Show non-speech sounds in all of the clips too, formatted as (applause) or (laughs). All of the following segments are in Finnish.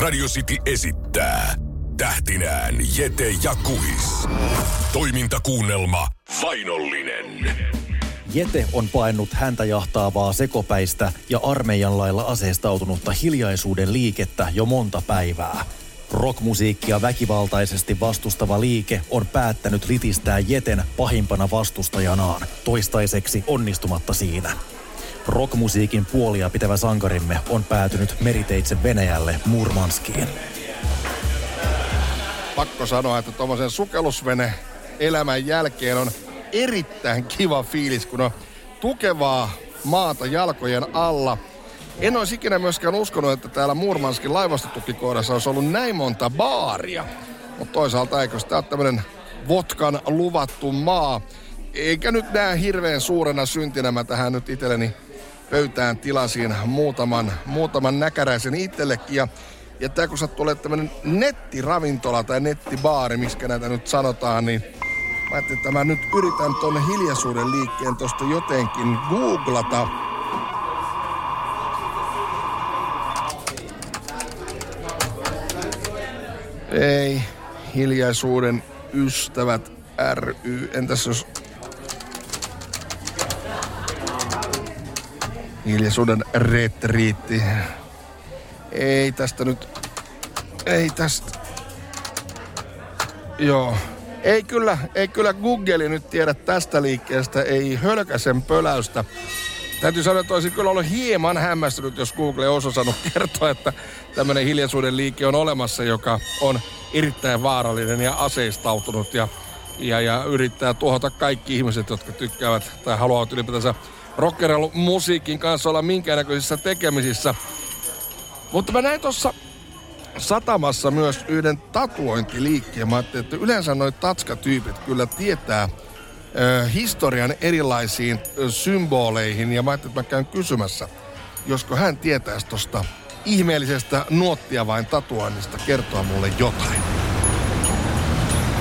Radio City esittää tähtinään Jete ja Kuhis. Toimintakuunnelma Vainollinen. Jete on painut häntä jahtaavaa sekopäistä ja armeijan lailla aseistautunutta hiljaisuuden liikettä jo monta päivää. Rockmusiikkia väkivaltaisesti vastustava liike on päättänyt litistää Jeten pahimpana vastustajanaan, toistaiseksi onnistumatta siinä. Rockmusiikin puolia pitävä sankarimme on päätynyt meriteitse Venäjälle Murmanskiin. Pakko sanoa, että tuommoisen sukellusvene elämän jälkeen on erittäin kiva fiilis, kun on tukevaa maata jalkojen alla. En olisi ikinä myöskään uskonut, että täällä Murmanskin laivastotukikohdassa olisi ollut näin monta baaria. Mutta toisaalta eikö tämä tämmöinen vodkan luvattu maa. Eikä nyt näe hirveän suurena syntinä mä tähän nyt itselleni pöytään tilasin muutaman, muutaman näkäräisen itsellekin. Ja, ja tää kun sattuu olemaan tämmönen nettiravintola tai nettibaari, miskä näitä nyt sanotaan, niin mä ajattelin, että mä nyt yritän ton hiljaisuuden liikkeen tosta jotenkin googlata. Ei, hiljaisuuden ystävät ry. Entäs jos hiljaisuuden retriitti. Ei tästä nyt... Ei tästä... Joo. Ei kyllä, ei kyllä Google nyt tiedä tästä liikkeestä, ei hölkäsen pöläystä. Täytyy sanoa, että olisin kyllä ollut hieman hämmästynyt, jos Google olisi osannut (laughs) kertoa, että tämmöinen hiljaisuuden liike on olemassa, joka on erittäin vaarallinen ja aseistautunut ja, ja, ja yrittää tuhota kaikki ihmiset, jotka tykkäävät tai haluavat ylipäätänsä rockerella musiikin kanssa olla minkäännäköisissä tekemisissä. Mutta mä näin tuossa satamassa myös yhden tatuointiliikkeen. Mä ajattelin, että yleensä noin tatskatyypit kyllä tietää ö, historian erilaisiin ö, symboleihin. Ja mä ajattelin, että mä käyn kysymässä, josko hän tietäisi tosta ihmeellisestä nuottia vain tatuoinnista kertoa mulle jotain.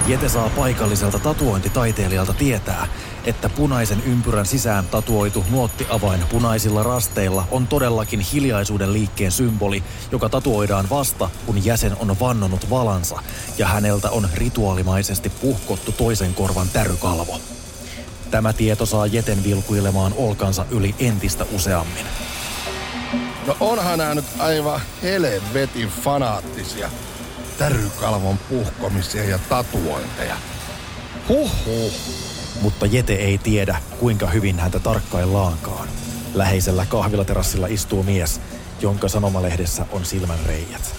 Jete saa paikalliselta tatuointitaiteilijalta tietää, että punaisen ympyrän sisään tatuoitu nuottiavain punaisilla rasteilla on todellakin hiljaisuuden liikkeen symboli, joka tatuoidaan vasta, kun jäsen on vannonut valansa ja häneltä on rituaalimaisesti puhkottu toisen korvan tärykalvo. Tämä tieto saa Jeten vilkuilemaan olkansa yli entistä useammin. No onhan nämä nyt aivan helvetin fanaattisia tärykalvon puhkomisia ja tatuointeja. Huhhuh. Mutta Jete ei tiedä, kuinka hyvin häntä tarkkaillaankaan. Läheisellä kahvilaterassilla istuu mies, jonka sanomalehdessä on silmänreijät.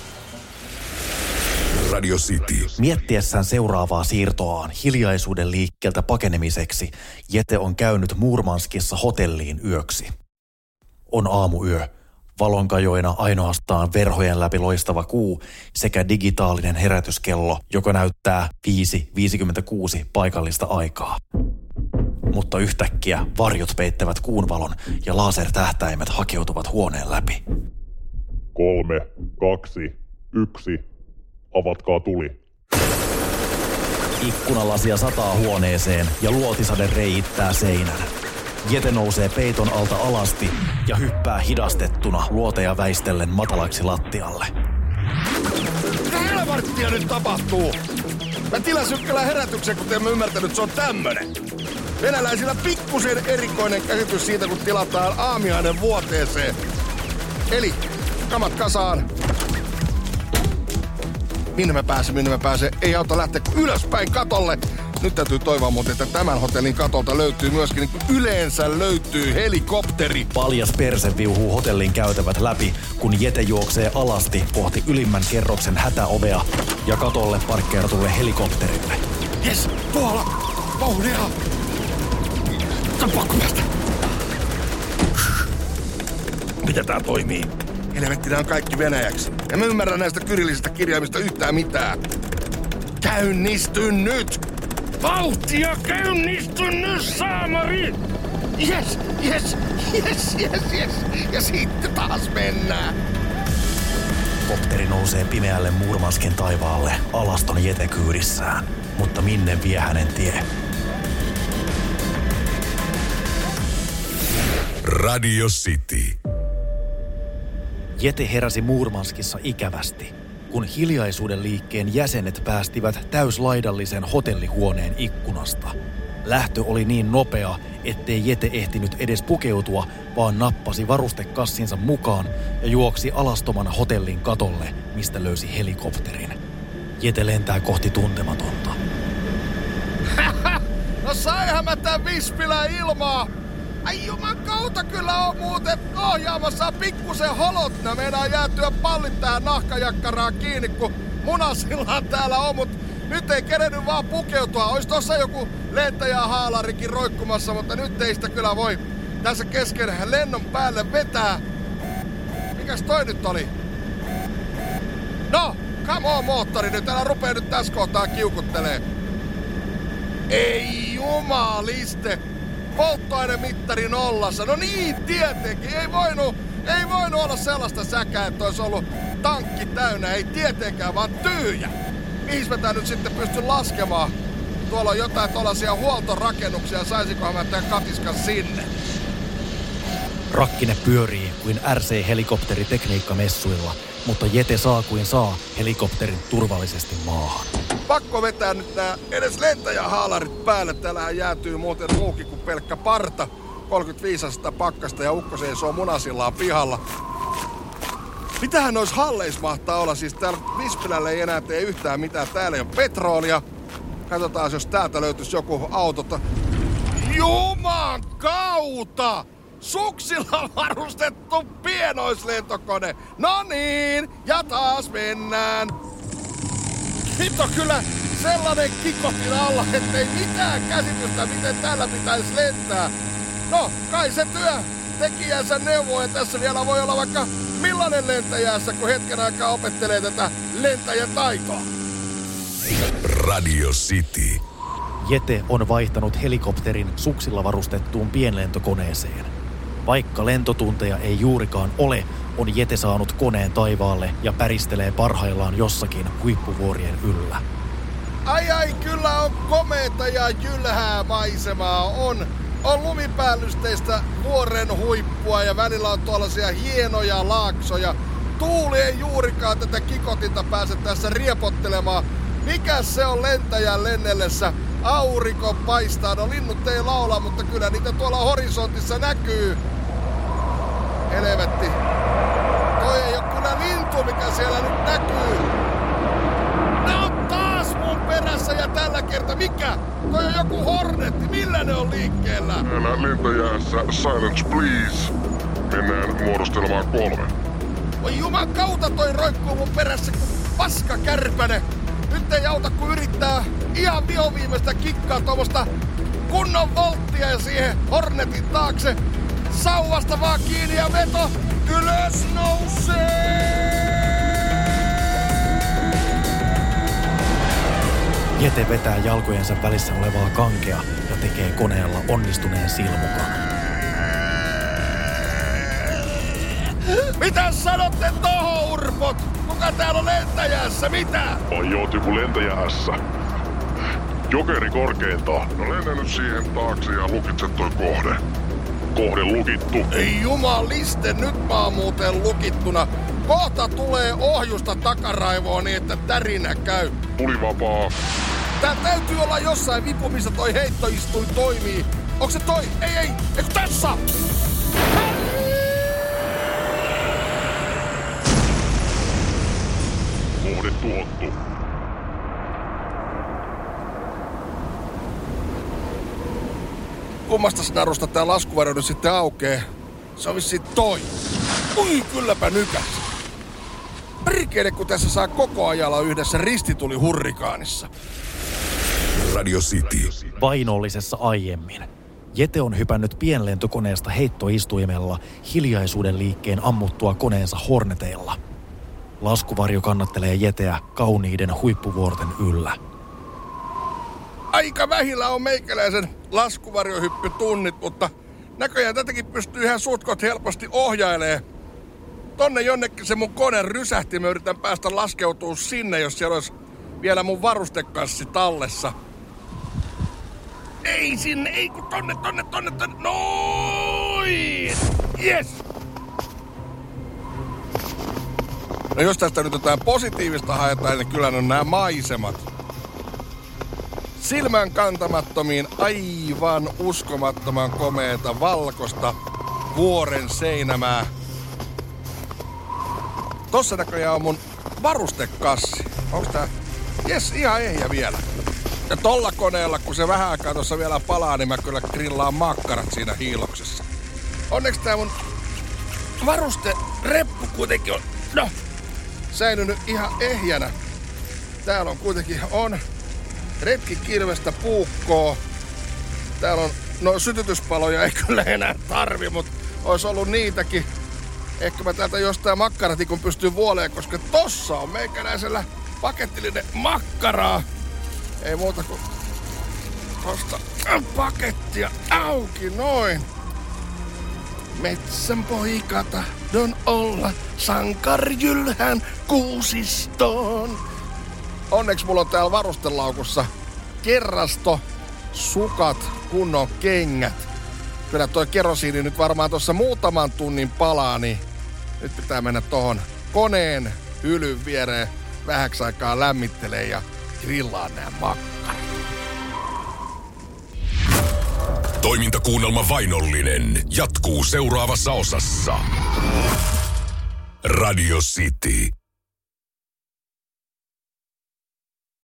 Radio City. Miettiessään seuraavaa siirtoaan hiljaisuuden liikkeeltä pakenemiseksi, Jete on käynyt Murmanskissa hotelliin yöksi. On aamuyö, valonkajoina ainoastaan verhojen läpi loistava kuu sekä digitaalinen herätyskello, joka näyttää 5.56 paikallista aikaa. Mutta yhtäkkiä varjot peittävät kuun valon ja lasertähtäimet hakeutuvat huoneen läpi. Kolme, kaksi, yksi. Avatkaa tuli. Ikkunalasia sataa huoneeseen ja luotisade reiittää seinän. Jete nousee peiton alta alasti ja hyppää hidastettuna luoteja väistellen matalaksi lattialle. Mitä nyt tapahtuu? Mä tilasin kyllä herätyksen, kun en mä ymmärtänyt, se on tämmönen. Venäläisillä pikkusen erikoinen käsitys siitä, kun tilataan aamiainen vuoteeseen. Eli kamat kasaan. Minne mä pääsen, minne mä pääsen. Ei auta lähteä ylöspäin katolle. Nyt täytyy toivoa muuten, että tämän hotellin katolta löytyy myöskin, niin kuin yleensä löytyy helikopteri. Paljas perse viuhuu hotellin käytävät läpi, kun Jete juoksee alasti kohti ylimmän kerroksen hätäovea ja katolle parkkeeratulle helikopterille. Jes, tuolla! Vauhdia! On pakko päästä. Miten tää toimii? Helvetti, on kaikki venäjäksi. En mä ymmärrä näistä kyrillisistä kirjaimista yhtään mitään. Käynnisty nyt! Vauhtia käynnisty nyt, saamari! Yes, yes, yes, yes, yes. Ja sitten taas mennään. Kopteri nousee pimeälle Murmanskin taivaalle alaston Jete kyydissään. Mutta minne vie hänen tie? Radio City. Jete heräsi Murmanskissa ikävästi. Kun hiljaisuuden liikkeen jäsenet päästivät täyslaidallisen hotellihuoneen ikkunasta. Lähtö oli niin nopea, ettei Jete ehtinyt edes pukeutua, vaan nappasi varustekassinsa mukaan ja juoksi alastomana hotellin katolle, mistä löysi helikopterin. Jete lentää kohti tuntematonta. (laughs) no saihan mä tän vispilä ilmaa! Ai juman kautta kyllä on muuten ohjaamassa pikkusen holot. Ne meidän jäätyä pallit tähän nahkajakkaraan kiinni, kun munasillaan täällä on, mut nyt ei kerennyt vaan pukeutua. Ois tossa joku lentäjä haalarikin roikkumassa, mutta nyt ei sitä kyllä voi tässä kesken lennon päälle vetää. Mikäs toi nyt oli? No, come on moottori nyt, älä rupee nyt tässä kohtaa kiukuttelee. Ei jumaliste! Polttoainemittari nollassa. No niin, tietenkin. Ei voinut, ei voinut olla sellaista säkää, että olisi ollut tankki täynnä. Ei tietenkään, vaan tyhjä. Mihin mä tää nyt sitten pystyn laskemaan? Tuolla on jotain tuollaisia huoltorakennuksia. Saisikohan mä tämän katiskan sinne? Rakkine pyörii kuin RC-helikopteri tekniikkamessuilla, mutta Jete saa kuin saa helikopterin turvallisesti maahan pakko vetää nyt nää edes lentäjähaalarit päälle. Täällähän jäätyy muuten muukin kuin pelkkä parta. 35 astetta pakkasta ja ukko seisoo munasillaan pihalla. Mitähän nois halleis mahtaa olla? Siis täällä Vispilällä ei enää tee yhtään mitään. Täällä ei ole petroolia. Katsotaan, jos täältä löytyisi joku auto. Juman kautta! Suksilla varustettu pienoislentokone. No niin, ja taas mennään. Nyt on kyllä sellainen kikotin alla, ettei mitään käsitystä, miten täällä pitäisi lentää. No, kai se työ tekijänsä neuvoo, ja tässä vielä voi olla vaikka millainen lentäjässä, kun hetken aikaa opettelee tätä lentäjän taitoa. Radio City. Jete on vaihtanut helikopterin suksilla varustettuun pienlentokoneeseen. Vaikka lentotunteja ei juurikaan ole, on Jete saanut koneen taivaalle ja päristelee parhaillaan jossakin huippuvuorien yllä. Ai ai, kyllä on komeeta ja jylhää maisemaa. On, on lumipäällysteistä vuoren huippua ja välillä on tuollaisia hienoja laaksoja. Tuuli ei juurikaan tätä kikotinta pääse tässä riepottelemaan. Mikä se on lentäjän lennellessä? Aurinko paistaa, no linnut ei laula, mutta kyllä niitä tuolla horisontissa näkyy. Helvetti. Toi ei ole kyllä lintu, mikä siellä nyt näkyy. Ne on taas mun perässä ja tällä kertaa mikä? Toi on joku hornetti. Millä ne on liikkeellä? Älä lentäjäässä. Silence please. Mennään muodostelmaan kolme. Oi juman kautta toi roikkuu mun perässä kuin paska kärpäne. Nyt ei auta kun yrittää ihan vihoviimeistä kikkaa tuommoista kunnon volttia ja siihen Hornetin taakse. Sauvasta vaan kiinni ja veto ylös nousee! Jete vetää jalkojensa välissä olevaa kankea ja tekee koneella onnistuneen silmukan. Mitä sanotte tohon, urpot? Kuka täällä on lentäjässä? Mitä? Ai oot joku lentäjässä. Jokeri korkeintaan. No lennä nyt siihen taakse ja lukitse toi kohde. Kohde lukittu. Ei jumaliste, nyt mä oon muuten lukittuna. Kohta tulee ohjusta takaraivoon niin, että tärinä käy. Tuli vapaa. Tää täytyy olla jossain vipu, missä toi heittoistuin toimii. Onko se toi? Ei, ei, ei tässä! Kohde tuhottu. Kummasta narusta tää laskuvaro nyt sitten aukee? Se on vissiin toi. Ui, kylläpä nykäs. Perkele, kun tässä saa koko ajalla yhdessä ristituli hurrikaanissa. Radio City. Vainollisessa aiemmin. Jete on hypännyt pienlentokoneesta heittoistuimella hiljaisuuden liikkeen ammuttua koneensa horneteilla. Laskuvarjo kannattelee Jeteä kauniiden huippuvuorten yllä. Aika vähillä on meikäläisen laskuvarjohyppytunnit, mutta näköjään tätäkin pystyy ihan sutkot helposti ohjailee. Tonne jonnekin se mun kone rysähti, mä yritän päästä laskeutuu sinne, jos siellä olisi vielä mun varustekassi tallessa. Ei sinne, ei kun tonne, tonne, tonne, tonne. Noin! Yes! No jos tästä nyt jotain positiivista haetaan, niin kyllä ne on nämä maisemat. Silmän kantamattomiin aivan uskomattoman komeeta valkosta vuoren seinämää. Tossa näköjään on mun varustekassi. Onks tää? Jes, ihan ehjä vielä. Ja tolla koneella, kun se vähän aikaa tuossa vielä palaa, niin mä kyllä grillaan makkarat siinä hiiloksessa. Onneksi tää mun varuste reppu kuitenkin on, no, säilynyt ihan ehjänä. Täällä on kuitenkin on retkikirvestä puukkoa. Täällä on, no sytytyspaloja ei kyllä enää tarvi, mutta olisi ollut niitäkin. Ehkä mä täältä jostain makkaratikun pystyy vuoleen, koska tossa on meikäläisellä pakettillinen makkaraa. Ei muuta kuin tosta pakettia auki noin. Metsän poika tahdon olla, sankarjylhän kuusistoon. Onneksi mulla on täällä varustelaukussa kerrasto, sukat, kunnon kengät. Kyllä toi kerosiini nyt varmaan tuossa muutaman tunnin palaa, niin nyt pitää mennä tohon koneen hylyn viereen vähäksi aikaa lämmittelee ja grillaa nämä makkarat. Toimintakuunnelma Vainollinen jatkuu seuraavassa osassa. Radio City.